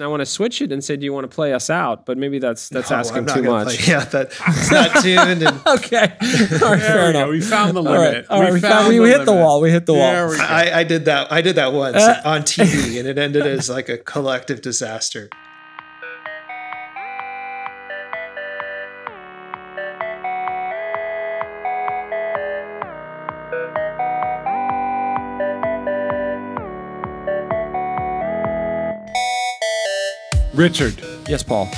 I want to switch it and say, "Do you want to play us out?" But maybe that's that's No, asking too much. play- Yeah, that it's not tuned. And okay, all right, There fair we go. enough. We found the All right, limit. all right, We we, found, found we, the we hit the wall. We hit the There wall. I, I did that. I did that once Uh. on TV, and it ended as like a collective disaster. Richard, Yes, Paul.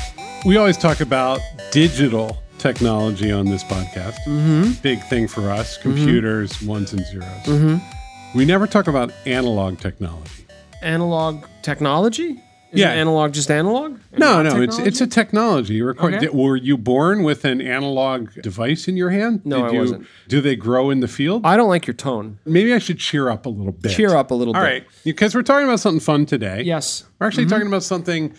we always talk about digital technology on this podcast. Mm-hmm. Big thing for us computers, mm-hmm. ones and zeros. Mm-hmm. We never talk about analog technology. Analog technology. Is Yeah. analog just analog? No, no, it's it's a technology. Okay. did- Were you born with an analog device in your hand? No, I you, wasn't. Do they grow in the field? I don't like your tone. Maybe I should cheer up a little bit. Cheer up a little All bit. right, because we're talking about something fun today. Yes. We're actually mm-hmm. talking about something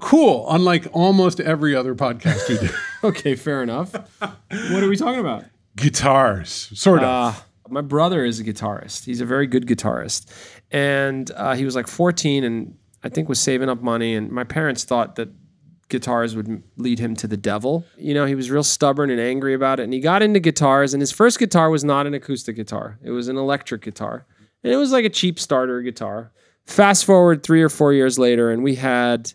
cool, unlike almost every other podcast we do. Okay, fair enough. what are we talking about? Guitars, sort of. Uh, my brother is a guitarist. He's a very good guitarist, and uh, he was like 14, and I think was saving up money. And my parents thought that guitars would lead him to the devil. You know, he was real stubborn and angry about it, and he got into guitars. And his first guitar was not an acoustic guitar; it was an electric guitar, and it was like a cheap starter guitar. Fast forward three or four years later, and we had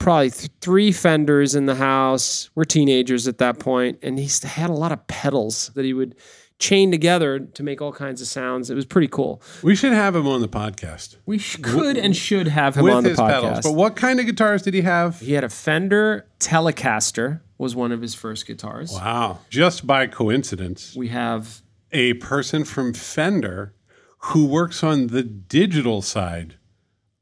probably th- three fenders in the house. We're teenagers at that point, and he had a lot of pedals that he would chain together to make all kinds of sounds. It was pretty cool. we should have him on the podcast We sh- could and should have him with on the his podcast. pedals. But what kind of guitars did he have? he had a Fender Telecaster was one of his first guitars. Wow! Just by coincidence, We have a person from Fender who works on the digital side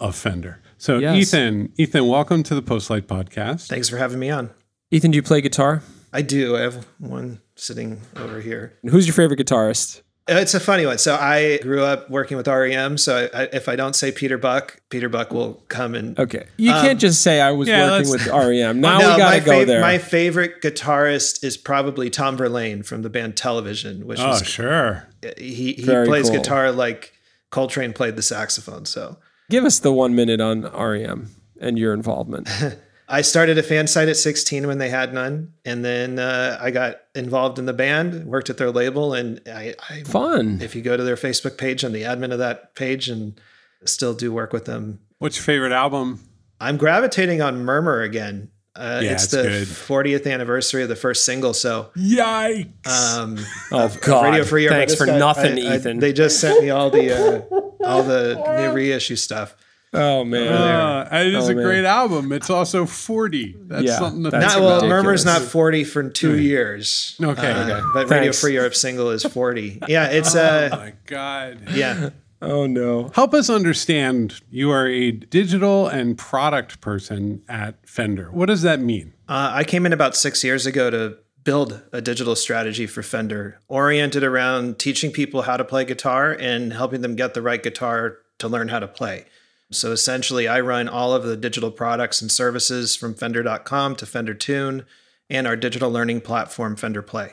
of Fender. So, Yes. Ethan, Ethan, welcome to the Postlight Podcast. Thanks for having me on. Ethan. Do you play guitar? I do. I have one sitting over here. And Who's your favorite guitarist? Uh, it's a funny one. So I grew up working with REM. So I, if I don't say Peter Buck, Peter Buck will come and. Okay, you can't um, just say I was yeah, working with REM. Now No, we gotta go fav- there. my favorite guitarist is probably Tom Verlaine from the band Television, which Oh, was sure. he he Very plays cool. guitar like Coltrane played the saxophone. So Give us the one minute on REM and your involvement. I started a fan site at 16 when they had none, and then uh, I got involved in the band, worked at their label, and I, I Fun. if you go to their Facebook page, I'm the admin of that page, and still do work with them. What's your favorite album? I'm gravitating on Murmur again. Uh, Yeah, it's it's the good. 40th anniversary of the first single, so Yikes. um, Oh God! Radio Free Europe. Thanks for guy- nothing, I- I- Ethan. they just sent me all the uh, all the new reissue stuff. oh man. Uh, it is Oh, a man. great album. It's also 40. That's Yeah, something to that's think Not, well, about. ridiculous. Murmur's not 40 for two years. Okay, Uh, okay. But Radio Free Europe single is 40. Yeah, it's Oh uh, my God. yeah. Oh no. Help us understand you are a digital and product person at Fender. What does that mean? Uh, I came in about six years ago to build a digital strategy for Fender, oriented around teaching people how to play guitar and helping them get the right guitar to learn how to play. So essentially, I run all of the digital products and services from Fender.com to Fender Tune and our digital learning platform, Fender Play.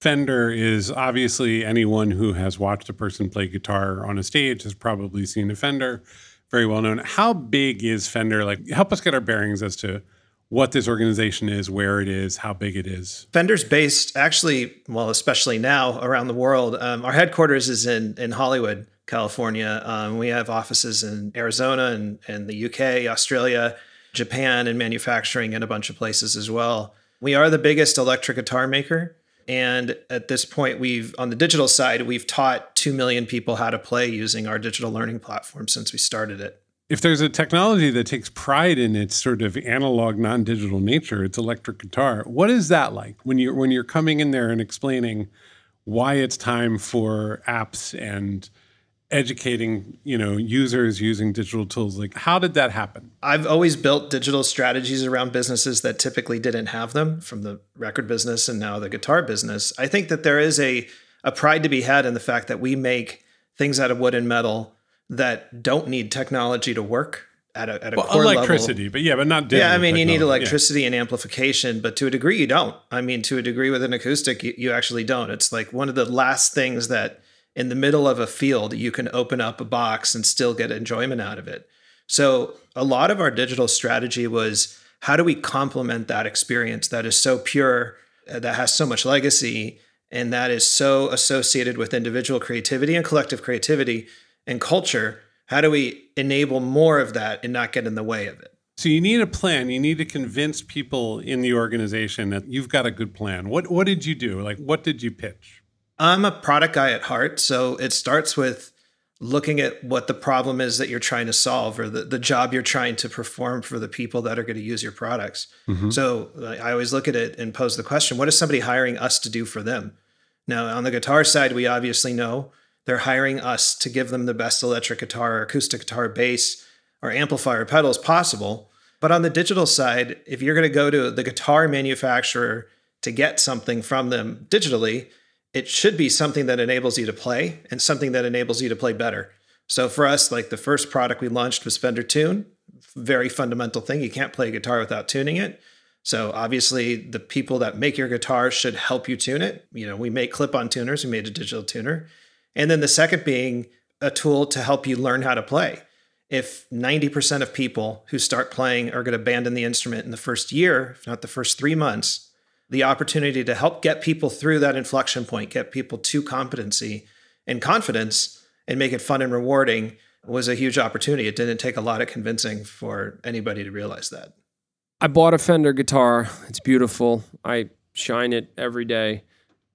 Fender is obviously anyone who has watched a person play guitar on a stage has probably seen a Fender. Very well known. How big is Fender? Like, help us get our bearings as to what this organization is, where it is, how big it is. Fender's based actually, well, especially now around the world. Um, our headquarters is in in Hollywood, California. Um, we have offices in Arizona and, and the UK, Australia, Japan, and manufacturing in a bunch of places as well. We are the biggest electric guitar maker. And at this point, we've on the digital side, we've taught 2 million people how to play using our digital learning platform since we started it. If there's a technology that takes pride in its sort of analog, non-digital nature, it's electric guitar. What is that like when you're when you're coming in there and explaining why it's time for apps and educating, you know, users using digital tools? Like, how did that happen? I've always built digital strategies around businesses that typically didn't have them, from the record business and now the guitar business. I think that there is a, a pride to be had in the fact that we make things out of wood and metal that don't need technology to work at a, at a Well, core level. electricity, but yeah, but not. Yeah, I mean, you need technology. Yeah. electricity and amplification, but to a degree, you don't. I mean, to a degree, with an acoustic, you, you actually don't. It's like one of the last things that in the middle of a field, you can open up a box and still get enjoyment out of it. So a lot of our digital strategy was how do we complement that experience that is so pure, uh, that has so much legacy, and that is so associated with individual creativity and collective creativity and culture? How do we enable more of that and not get in the way of it? So you need a plan. You need to convince people in the organization that you've got a good plan. What what did you do? Like what did you pitch? I'm a product guy at heart, so it starts with looking at what the problem is that you're trying to solve or the, the job you're trying to perform for the people that are going to use your products. Mm-hmm. So I always look at it and pose the question, what is somebody hiring us to do for them? Now, on the guitar side, we obviously know they're hiring us to give them the best electric guitar, or acoustic guitar, bass, or amplifier pedals possible. But on the digital side, if you're going to go to the guitar manufacturer to get something from them digitally, it should be something that enables you to play and something that enables you to play better. So for us, like the first product we launched was Fender Tune, very fundamental thing. You can't play a guitar without tuning it. So obviously, the people that make your guitar should help you tune it. You know, we make clip-on tuners. We made a digital tuner, and then the second being a tool to help you learn how to play if 90% of people who start playing are going to abandon the instrument in the first year, if not the first three months, the opportunity to help get people through that inflection point, get people to competency and confidence, and make it fun and rewarding was a huge opportunity. It didn't take a lot of convincing for anybody to realize that. I bought a Fender guitar. It's beautiful. I shine it every day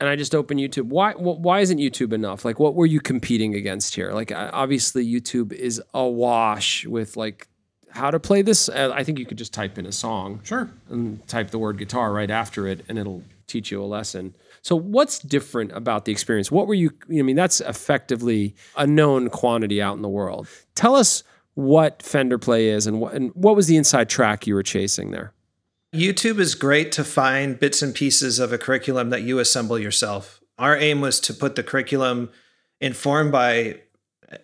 and I just open YouTube. Why why isn't YouTube enough? Like what were you competing against here? Like obviously YouTube is awash with like how to play this. Uh, I think you could just type in a song. Sure. And type the word guitar right after it and it'll teach you a lesson. So what's different about the experience? What were you I mean that's effectively a known quantity out in the world. Tell us what Fender Play is and what and what was the inside track you were chasing there? YouTube is great to find bits and pieces of a curriculum that you assemble yourself. Our aim was to put the curriculum informed by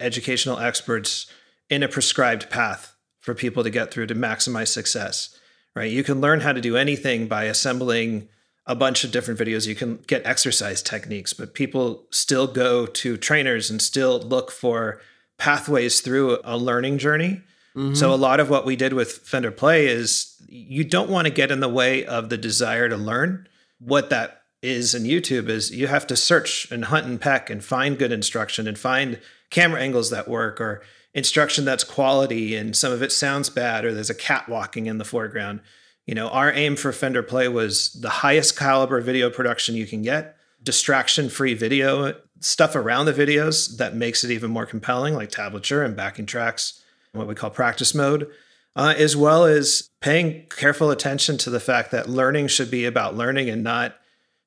educational experts in a prescribed path for people to get through to maximize success. Right? You can learn how to do anything by assembling a bunch of different videos. You can get exercise techniques, but people still go to trainers and still look for pathways through a learning journey. Mm-hmm. So a lot of what we did with Fender Play is you don't want to get in the way of the desire to learn. What that is in YouTube is you have to search and hunt and peck and find good instruction and find camera angles that work or instruction that's quality and some of it sounds bad or there's a cat walking in the foreground. You know, our aim for Fender Play was the highest caliber video production you can get, distraction free video, stuff around the videos that makes it even more compelling, like tablature and backing tracks, what we call practice mode uh, as well as paying careful attention to the fact that learning should be about learning and not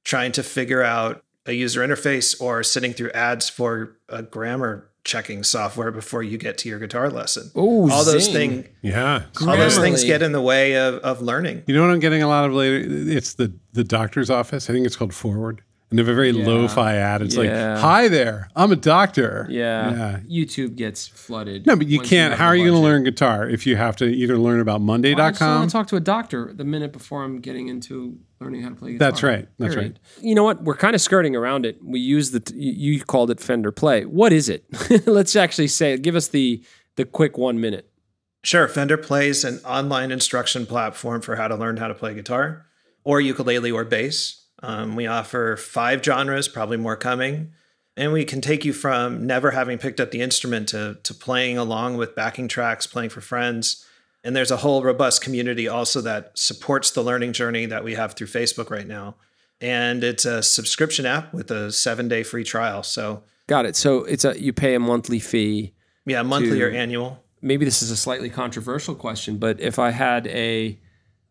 trying to figure out a user interface or sitting through ads for a grammar checking software before you get to your guitar lesson. Oh, all those things. Yeah, all those things get in the way of, of learning. You know what I'm getting a lot of later? It's the the doctor's office. I think it's called Forward and they have a very yeah. lo-fi ad. It's yeah. like, "Hi there, I'm a doctor." Yeah. yeah. YouTube gets flooded. No, but you can't. You how are you going to learn guitar if you have to either learn about Monday.com? Well, I just want to talk to a doctor the minute before I'm getting into learning how to play guitar. That's right. That's Period. right. You know what? We're kind of skirting around it. We use the you called it Fender Play. What is it? Let's actually say it. Give us the the quick one minute. Sure. Fender plays an online instruction platform for how to learn how to play guitar or ukulele or bass. Um, we offer five genres, probably more coming. And we can take you from never having picked up the instrument to, to playing along with backing tracks, playing for friends. And there's a whole robust community also that supports the learning journey that we have through Facebook right now. And it's a subscription app with a seven day free trial. So, got it. So it's a you pay a monthly fee. Yeah, monthly to, or annual. Maybe this is a slightly controversial question, but if I had a,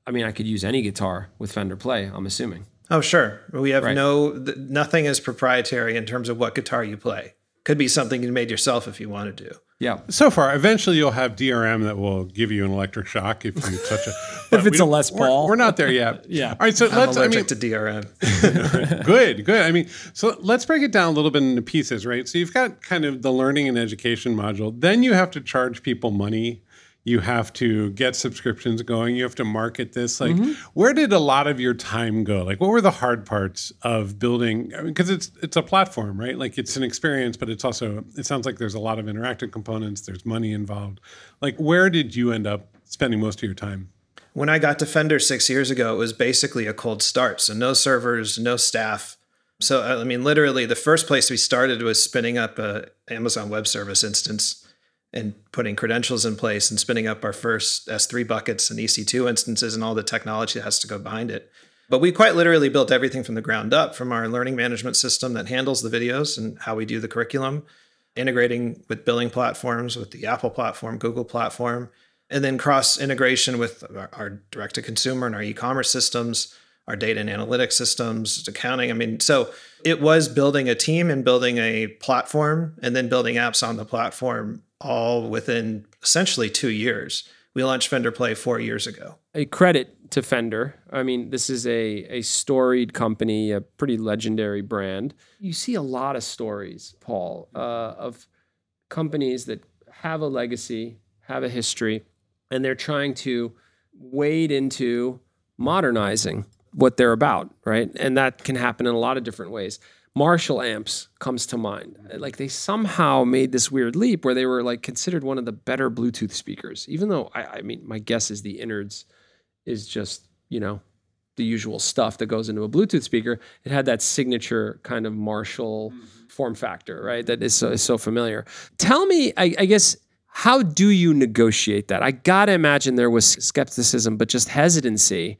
I mean, I could use any guitar with Fender Play. I'm assuming. Oh, sure. We have right. no, nothing is proprietary in terms of what guitar you play. Could be something you made yourself if you wanted to. Do. Yeah. So far, eventually you'll have DRM that will give you an electric shock if you touch it. if it's a Les Paul. We're, we're, not there yet. yeah. All right. So I'm let's. allergic I mean, to DRM. good. Good. I mean, so let's break it down a little bit into pieces, right? So you've got kind of the learning and education module. Then you have to charge people money You have to get subscriptions going. You have to market this. Like, mm-hmm. where did a lot of your time go? Like, what were the hard parts of building? Because it's it's a platform, right? Like, it's an experience, but it's also it sounds like there's a lot of interactive components. There's money involved. Like, where did you end up spending most of your time? When I got to Fender six years ago, it was basically a cold start. So no servers, no staff. So I mean, literally, the first place we started was spinning up a Amazon Web Service instance and putting credentials in place and spinning up our first S3 buckets and EC2 instances and all the technology that has to go behind it. But we quite literally built everything from the ground up, from our learning management system that handles the videos and how we do the curriculum, integrating with billing platforms, with the Apple platform, Google platform, and then cross integration with our, our direct to consumer and our e-commerce systems, our data and analytics systems, accounting. I mean, so it was building a team and building a platform and then building apps on the platform all within essentially two years. We launched Fender Play four years ago. A credit to Fender. I mean, this is a, a storied company, a pretty legendary brand. You see a lot of stories, Paul, uh, of companies that have a legacy, have a history, and they're trying to wade into modernizing what they're about, right? And that can happen in a lot of different ways. Marshall amps comes to mind. Like they somehow made this weird leap where they were like considered one of the better Bluetooth speakers, even though I, I mean, my guess is the innards is just, you know, the usual stuff that goes into a Bluetooth speaker. It had that signature kind of Marshall mm-hmm. form factor, right? That is so, is so familiar. Tell me, I, I guess, how do you negotiate that? I gotta imagine there was skepticism, but just hesitancy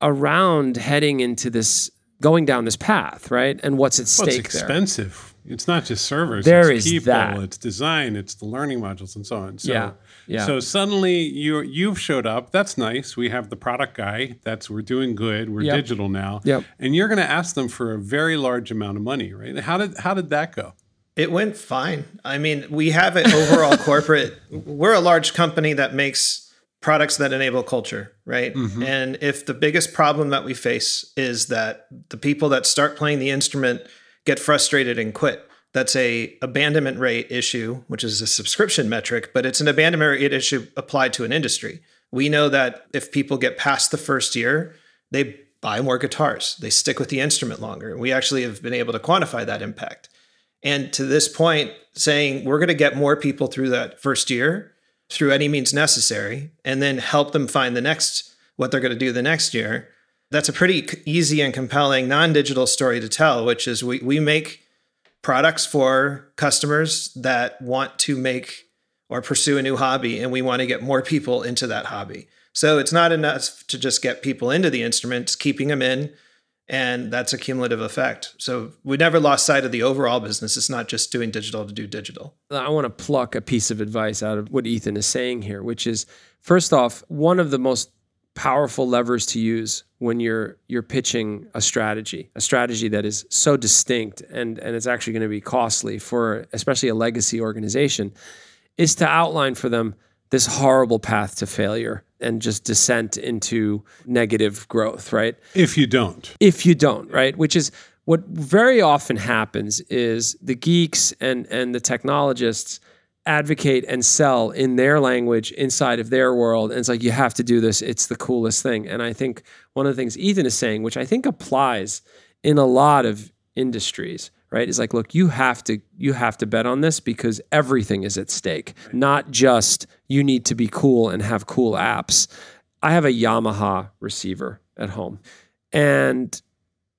around heading into this, going down this path, right? And what's at Well, it's stake there? expensive. It's not just servers. There it's is people, that. it's design, it's the learning modules, and so on. So, Yeah, yeah. So suddenly you you've showed up. That's nice. We have the product guy. That's we're doing good. We're Yep. digital now. Yep. And you're going to ask them for a very large amount of money, right? How did how did that go? It went fine. I mean, we have an overall corporate, we're a large company that makes products that enable culture, right? Mm-hmm. And if the biggest problem that we face is that the people that start playing the instrument get frustrated and quit, that's a abandonment rate issue, which is a subscription metric, but it's an abandonment rate issue applied to an industry. We know that if people get past the first year, they buy more guitars, they stick with the instrument longer. We actually have been able to quantify that impact. And to this point, saying we're going to get more people through that first year through any means necessary, and then help them find the next, what they're going to do the next year. That's a pretty easy and compelling non digital story to tell, which is we, we make products for customers that want to make or pursue a new hobby, and we want to get more people into that hobby. So it's not enough to just get people into the instruments, keeping them in, and that's a cumulative effect. So we never lost sight of the overall business. It's not just doing digital to do digital. I want to pluck a piece of advice out of what Ethan is saying here, which is first off, one of the most powerful levers to use when you're you're pitching a strategy, a strategy that is so distinct and and it's actually going to be costly for especially a legacy organization, is to outline for them this horrible path to failure and just descent into negative growth, right? If you don't, if you don't, right? Which is what very often happens is the geeks and and the technologists advocate and sell in their language inside of their world and it's like you have to do this it's the coolest thing and i think one of the things ethan is saying which i think applies in a lot of industries right? Is like look you have to you have to bet on this because everything is at stake. Not just you need to be cool and have cool apps. I have a yamaha receiver at home. And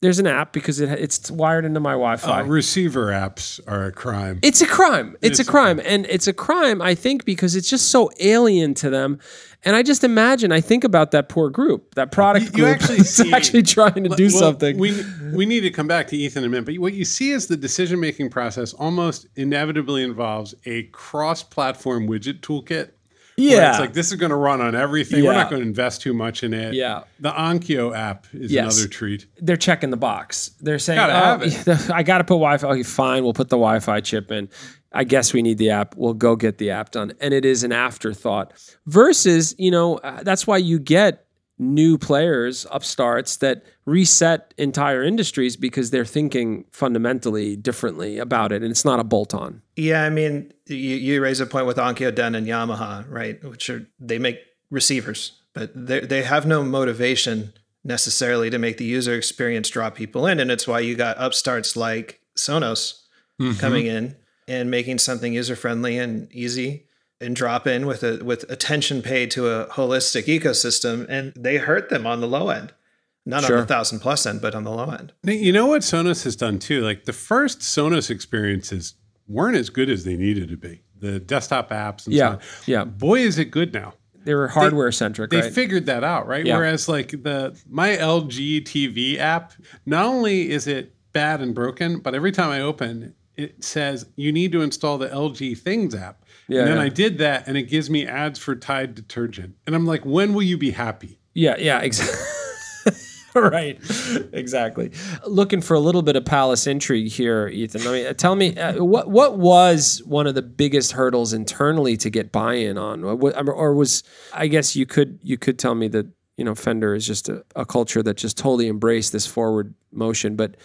there's an app because it, it's wired into my wi-fi uh, receiver apps are a crime. it's a crime. It's, is a crime. And it's a crime, I think, because it's just so alien to them. And I just imagine, I think about that poor group, that product You- you group actually that's see- actually trying to do Well, something. We we need to come back to Ethan in a minute, but what you see is the decision making process almost inevitably involves a cross platform widget toolkit. Yeah. it's like this is going to run on everything. We're not going to invest too much in it. Yeah. the Onkyo app is Yes. another treat. They're checking the box. They're saying, oh, I got to put Wi Fi. Okay, fine. We'll put the Wi Fi chip in. I guess we need the app. We'll go get the app done. And it is an afterthought versus, you know, uh, that's why you get new players, upstarts that reset entire industries because they're thinking fundamentally differently about it, and it's not a bolt-on. Yeah, I mean, you, you raise a point with Onkyo Den and Yamaha, right? Which are they make receivers, but they they have no motivation necessarily to make the user experience draw people in, and it's why you got upstarts like Sonos mm-hmm. coming in and making something user friendly and easy and drop in with a with attention paid to a holistic ecosystem and they hurt them on the low end not sure. on the thousand plus end but on the low end you know what sonos has done too like the first sonos experiences weren't as good as they needed to be the desktop apps and yeah so on. yeah boy is it good now they were hardware centric. They, right? figured that out, right? Yeah. Whereas like the my LG TV app, not only is it bad and broken, but every time I open, it says you need to install the LG Things app. Yeah, and then yeah. I did that and it gives me ads for Tide detergent. And I'm like, when will you be happy? Yeah, yeah, exactly. right, exactly. Looking for a little bit of palace intrigue here, Ethan. I mean, tell me uh, what what was one of the biggest hurdles internally to get buy-in on, or was I guess you could you could tell me that you know Fender is just a, a culture that just totally embraced this forward motion, but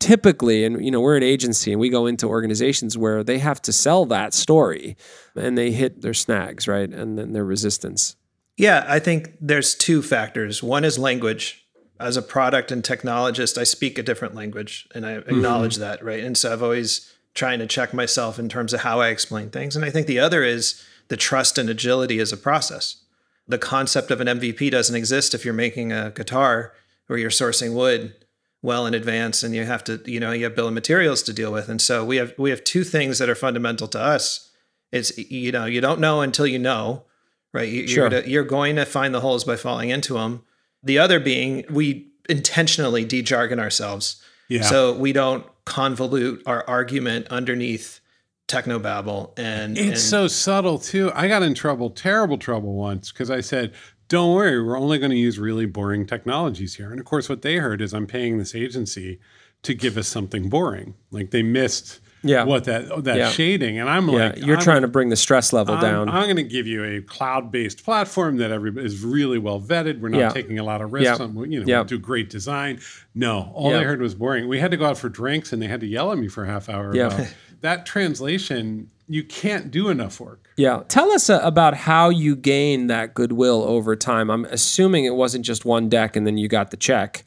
typically and you know we're an agency and we go into organizations where they have to sell that story and they hit their snags right? And then their resistance. Yeah i think there's two factors. One is language. As a product and technologist i speak a different language and i mm-hmm. acknowledge mm-hmm. that right? And so i've always trying to check myself in terms of how i explain things. And i think the other is the trust and agility as a process. The concept of an mvp doesn't exist if you're making a guitar or you're sourcing wood well in advance and you have to you know you have bill of materials to deal with. And so we have we have two things that are fundamental to us. It's you know you don't know until you know right? You, sure. you're, you're going to find the holes by falling into them the other being we intentionally de-jargon ourselves. Yeah. so we don't convolute our argument underneath technobabble and it's and, so subtle too. I got in trouble terrible trouble once because i said don't worry, we're only going to use really boring technologies here. And of course, what they heard is I'm paying this agency to give us something boring. Like they missed yeah. what that that yeah. shading. And I'm yeah. like, you're I'm, trying to bring the stress level I'm, down. I'm going to give you a cloud based platform that every is really well vetted. We're not yeah. taking a lot of risks. On, you know, yeah. we'll do great design. No, all I heard was boring. We had to go out for drinks, and they had to yell at me for a half hour. Yeah. About, that translation you can't do enough work. Yeah. Tell us uh, about how you gain that goodwill over time. I'm assuming it wasn't just one deck and then you got the check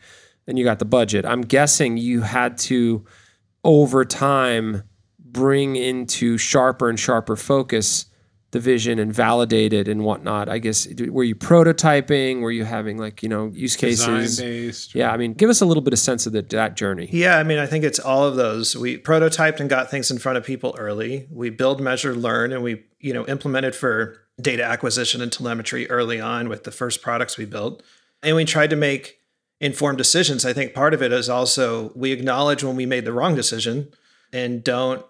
and you got the budget. I'm guessing you had to, over time, bring into sharper and sharper focus the vision and validate it and whatnot. I guess were you prototyping? Were you having like you know use cases? Design-based. Yeah, I mean, give us a little bit of sense of the, that journey. Yeah, I mean, I think it's all of those. We prototyped and got things in front of people early. We build, measure, learn, and we you know implemented for data acquisition and telemetry early on with the first products we built, and we tried to make informed decisions. I think part of it is also we acknowledge when we made the wrong decision and don't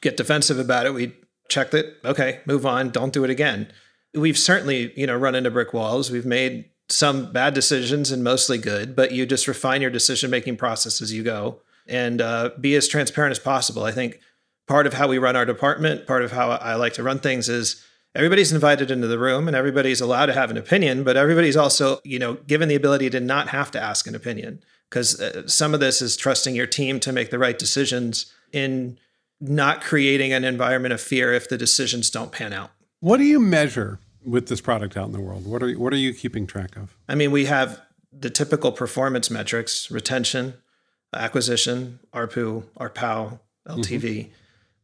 get defensive about it. We checked it. Okay, move on. Don't do it again. We've certainly, you know, run into brick walls. We've made some bad decisions and mostly good, but you just refine your decision making process as you go and uh, be as transparent as possible. I think part of how we run our department, part of how I like to run things is everybody's invited into the room and everybody's allowed to have an opinion, but everybody's also, you know, given the ability to not have to ask an opinion because uh, some of this is trusting your team to make the right decisions in not creating an environment of fear if the decisions don't pan out. What do you measure with this product out in the world? What are what are you keeping track of? I mean, we have the typical performance metrics: retention, acquisition, ARPU, ARPAU, LTV. Mm-hmm.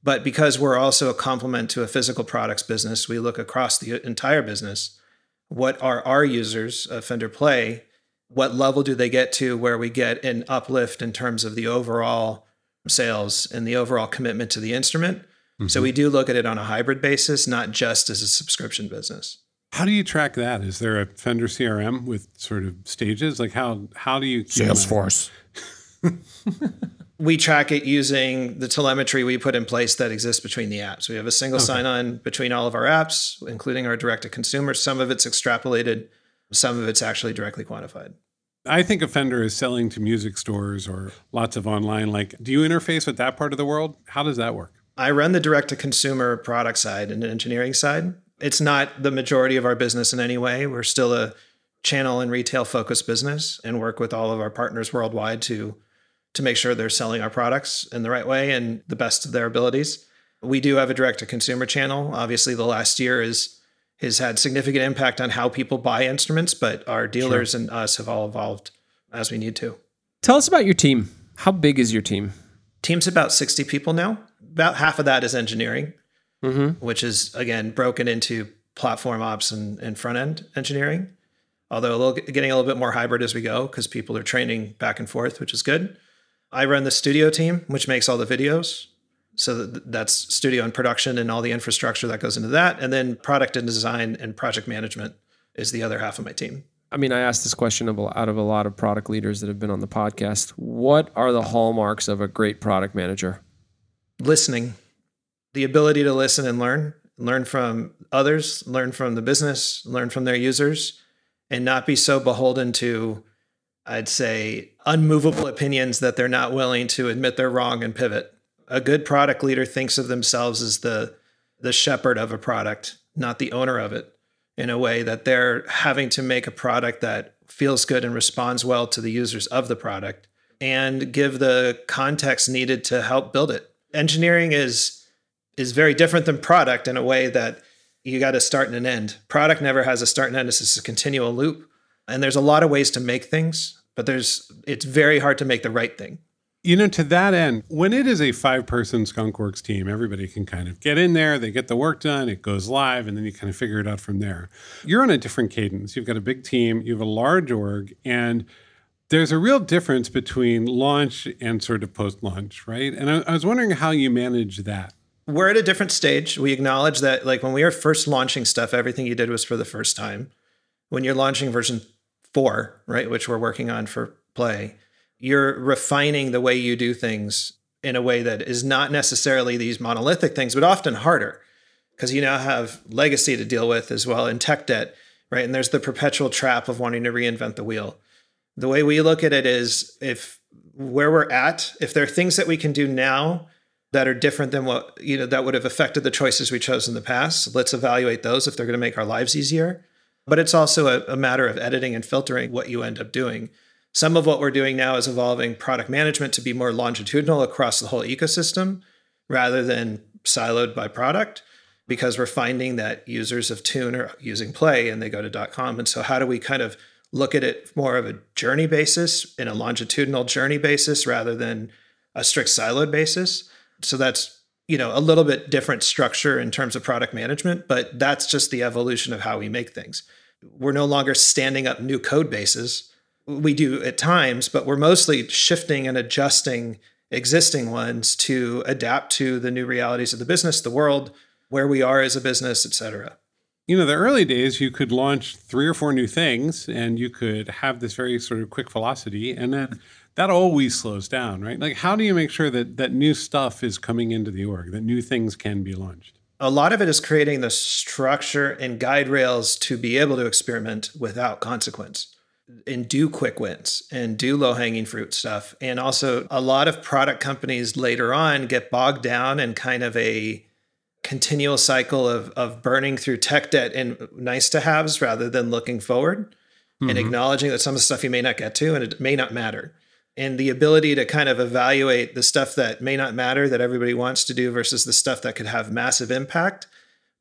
But because we're also a complement to a physical products business, we look across the entire business. What are our users of Fender Play? What level do they get to where we get an uplift in terms of the overall sales and the overall commitment to the instrument. Mm-hmm. So we do look at it on a hybrid basis, not just as a subscription business. How do you track that? Is there a Fender CRM with sort of stages? Like how how do you Salesforce? we track it using the telemetry we put in place that exists between the apps. We have a single okay. sign-on between all of our apps, including our direct to consumer. Some of it's extrapolated, some of it's actually directly quantified. I think Fender is selling to music stores or lots of online. Like, do you interface with that part of the world? How does that work? I run the direct to consumer product side and engineering side. It's not the majority of our business in any way. We're still a channel and retail focused business and work with all of our partners worldwide to to make sure they're selling our products in the right way and the best of their abilities. We do have a direct to consumer channel. Obviously, the last year is has had significant impact on how people buy instruments, but our dealers sure. and us have all evolved as we need to. Tell us about your team. How big is your team? Team's about 60 people now. About half of that is engineering, mm-hmm. which is again broken into platform ops and, and front end engineering. Although a little, getting a little bit more hybrid as we go because people are training back and forth, which is good. I run the studio team, which makes all the videos. So that's studio and production and all the infrastructure that goes into that. And then product and design and project management is the other half of my team. I mean, I asked this question out of a lot of product leaders that have been on the podcast. What are the hallmarks of a great product manager? Listening, the ability to listen and learn, learn from others, learn from the business, learn from their users, and not be so beholden to I'd say, unmovable opinions that they're not willing to admit they're wrong and pivot. A good product leader thinks of themselves as the the shepherd of a product, not the owner of it, in a way that they're having to make a product that feels good and responds well to the users of the product and give the context needed to help build it. Engineering is is very different than product in a way that you got to start and an end. Product never has a start and end. It's just a continual loop and there's a lot of ways to make things, but there's it's very hard to make the right thing. You know, to that end, when it is a five person Skunkworks team, everybody can kind of get in there, they get the work done, it goes live, and then you kind of figure it out from there. You're on a different cadence. You've got a big team, you have a large org, and there's a real difference between launch and sort of post launch, right? And I, I was wondering how you manage that. We're at a different stage. We acknowledge that, like, when we were first launching stuff, everything you did was for the first time. When you're launching version four, right, which we're working on for play, you're refining the way you do things in a way that is not necessarily these monolithic things, but often harder because you now have legacy to deal with as well and tech debt, right? And there's the perpetual trap of wanting to reinvent the wheel. The way we look at it is if where we're at, if there are things that we can do now that are different than what, you know, that would have affected the choices we chose in the past, let's evaluate those if they're going to make our lives easier. But it's also a, a matter of editing and filtering what you end up doing. Some of what we're doing now is evolving product management to be more longitudinal across the whole ecosystem rather than siloed by product because we're finding that users of Tune are using Play and they go to .com. And so how do we kind of look at it more of a journey basis in a longitudinal journey basis rather than a strict siloed basis? So that's you know a little bit different structure in terms of product management but that's just the evolution of how we make things we're no longer standing up new code bases we do at times but we're mostly shifting and adjusting existing ones to adapt to the new realities of the business the world where we are as a business etc you know the early days you could launch three or four new things and you could have this very sort of quick velocity and then that always slows down, right? Like, how do you make sure that that new stuff is coming into the org, that new things can be launched? A lot of it is creating the structure and guide rails to be able to experiment without consequence and do quick wins and do low hanging fruit stuff. And also, a lot of product companies later on get bogged down in kind of a continual cycle of, of burning through tech debt and nice to haves rather than looking forward mm-hmm. and acknowledging that some of the stuff you may not get to and it may not matter and the ability to kind of evaluate the stuff that may not matter that everybody wants to do versus the stuff that could have massive impact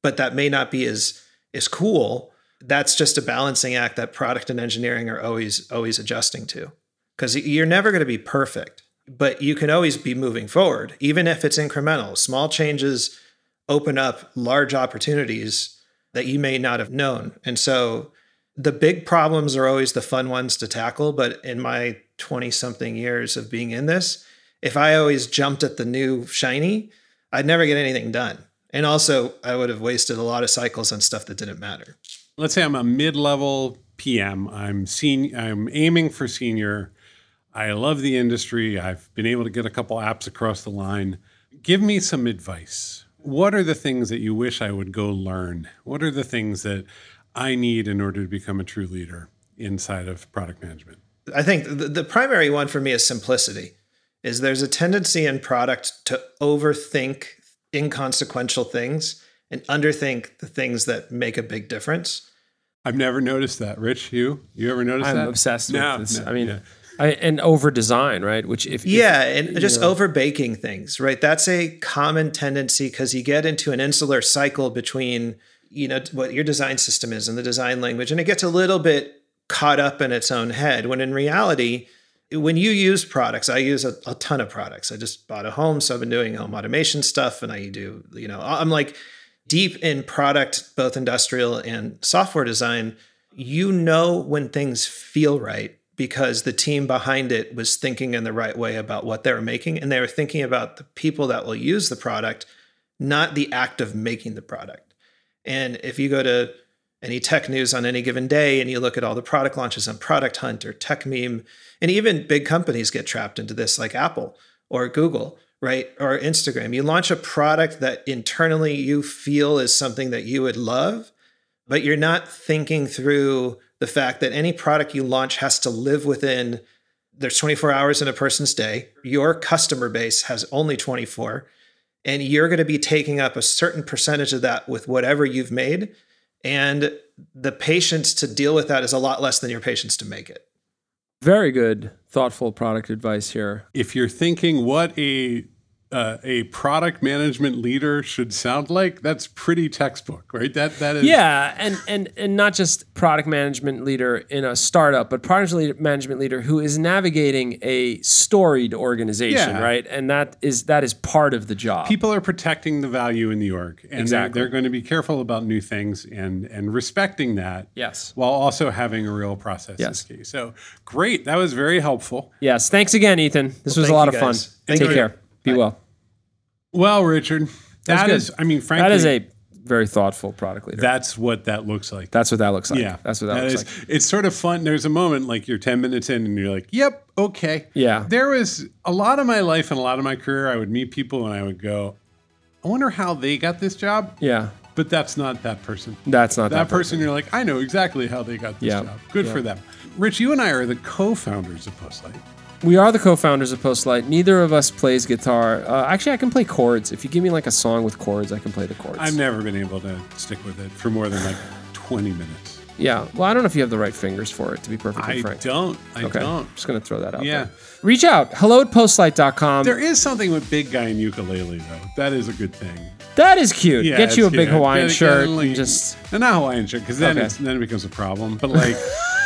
but that may not be as as cool that's just a balancing act that product and engineering are always always adjusting to because you're never going to be perfect but you can always be moving forward even if it's incremental small changes open up large opportunities that you may not have known and so the big problems are always the fun ones to tackle but in my 20 something years of being in this, if I always jumped at the new shiny, I'd never get anything done. And also, I would have wasted a lot of cycles on stuff that didn't matter. Let's say I'm a mid-level PM. I'm seen. I'm aiming for senior. I love the industry. I've been able to get a couple apps across the line. Give me some advice. What are the things that you wish I would go learn? What are the things that I need in order to become a true leader inside of product management? I think the, the primary one for me is simplicity. Is there's a tendency in product to overthink inconsequential things and underthink the things that make a big difference. I've never noticed that. Rich, you you ever noticed that? I'm that? obsessed No, with this. no, I mean, yeah. I, and over design, right? Which if if- Yeah, and just know. over baking things, right? That's a common tendency because you get into an insular cycle between, you know, what your design system is and the design language, and it gets a little bit caught up in its own head. When in reality, when you use products, I use a, a ton of products. I just bought a home, so I've been doing home automation stuff, and I do, you know, I'm like deep in product, both industrial and software design. You know when things feel right because the team behind it was thinking in the right way about what they were making and they were thinking about the people that will use the product not the act of making the product and if you go to any tech news on any given day and you look at all the product launches on product hunt or Techmeme and even big companies get trapped into this like apple or google right or instagram. You launch a product that internally you feel is something that you would love but you're not thinking through the fact that any product you launch has to live within there's 24 hours in a person's day. Your customer base has only 24 and you're going to be taking up a certain percentage of that with whatever you've made and the patience to deal with that is a lot less than your patience to make it. Very good, thoughtful product advice here. if you're thinking what a uh, a product management leader should sound like, that's pretty textbook, right? That that is Yeah, and and and not just product management leader in a startup, but product management leader who is navigating a storied organization, Yeah. right? And that is that is part of the job. people are protecting the value in the org, and Exactly. they're, they're going to be careful about new things and and respecting that. yes. While also having a real process Yes. key. So great, that was very helpful. Yes. Thanks again, Ethan. This was a lot you, of fun. guys. Thank Take you. care. Be well. Well, Richard, that is, I mean, frankly, That is a very thoughtful product leader. that's what that looks like. That's what that looks like. yeah, That's what that, looks is- like. It's sort of fun. There's a moment like you're 10 minutes in and you're like, yep, okay. Yeah. There was a lot of my life and a lot of my career, I would meet people and I would go, I wonder how they got this job. Yeah. But that's not that person. That's not That, that, person, you're like, I know exactly how they got this Yeah. job. Good Yeah. for them. Rich, you and I are the co-founders of Postlight. We are the co-founders of Postlight. Neither of us plays guitar. Uh, actually, I can play chords. If you give me like a song with chords, I can play the chords. I've never been able to stick with it for more than like 20 minutes. yeah. Well, I don't know if you have the right fingers for it, to be perfectly I frank. don't. I Okay. don't. Just gonna throw that out Yeah. there. Reach out. Hello at postlight.com. There is something with big guy and ukulele though. That is a good thing. that is cute. Yeah, Get you a big yeah, Hawaiian get- shirt like- and just no, not Hawaiian shirt because then Okay. then it becomes a problem. But like,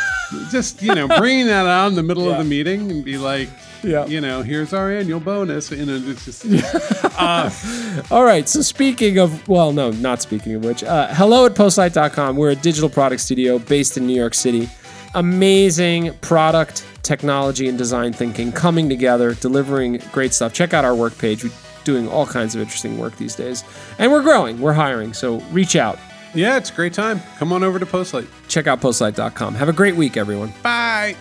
just you know, bringing that out in the middle of the meeting and be like, Yeah. you know, here's our annual bonus, and it's just All right. So speaking of, well, no, not speaking of which, uh, hello at postlight.com. We're a digital product studio based in New York City. Amazing product, technology, and design thinking coming together, delivering great stuff. Check out our work page. We're doing all kinds of interesting work these days. And we're growing, we're hiring. So reach out. Yeah, it's a great time. Come on over to Postlight. Check out postlight.com. Have a great week, everyone. Bye.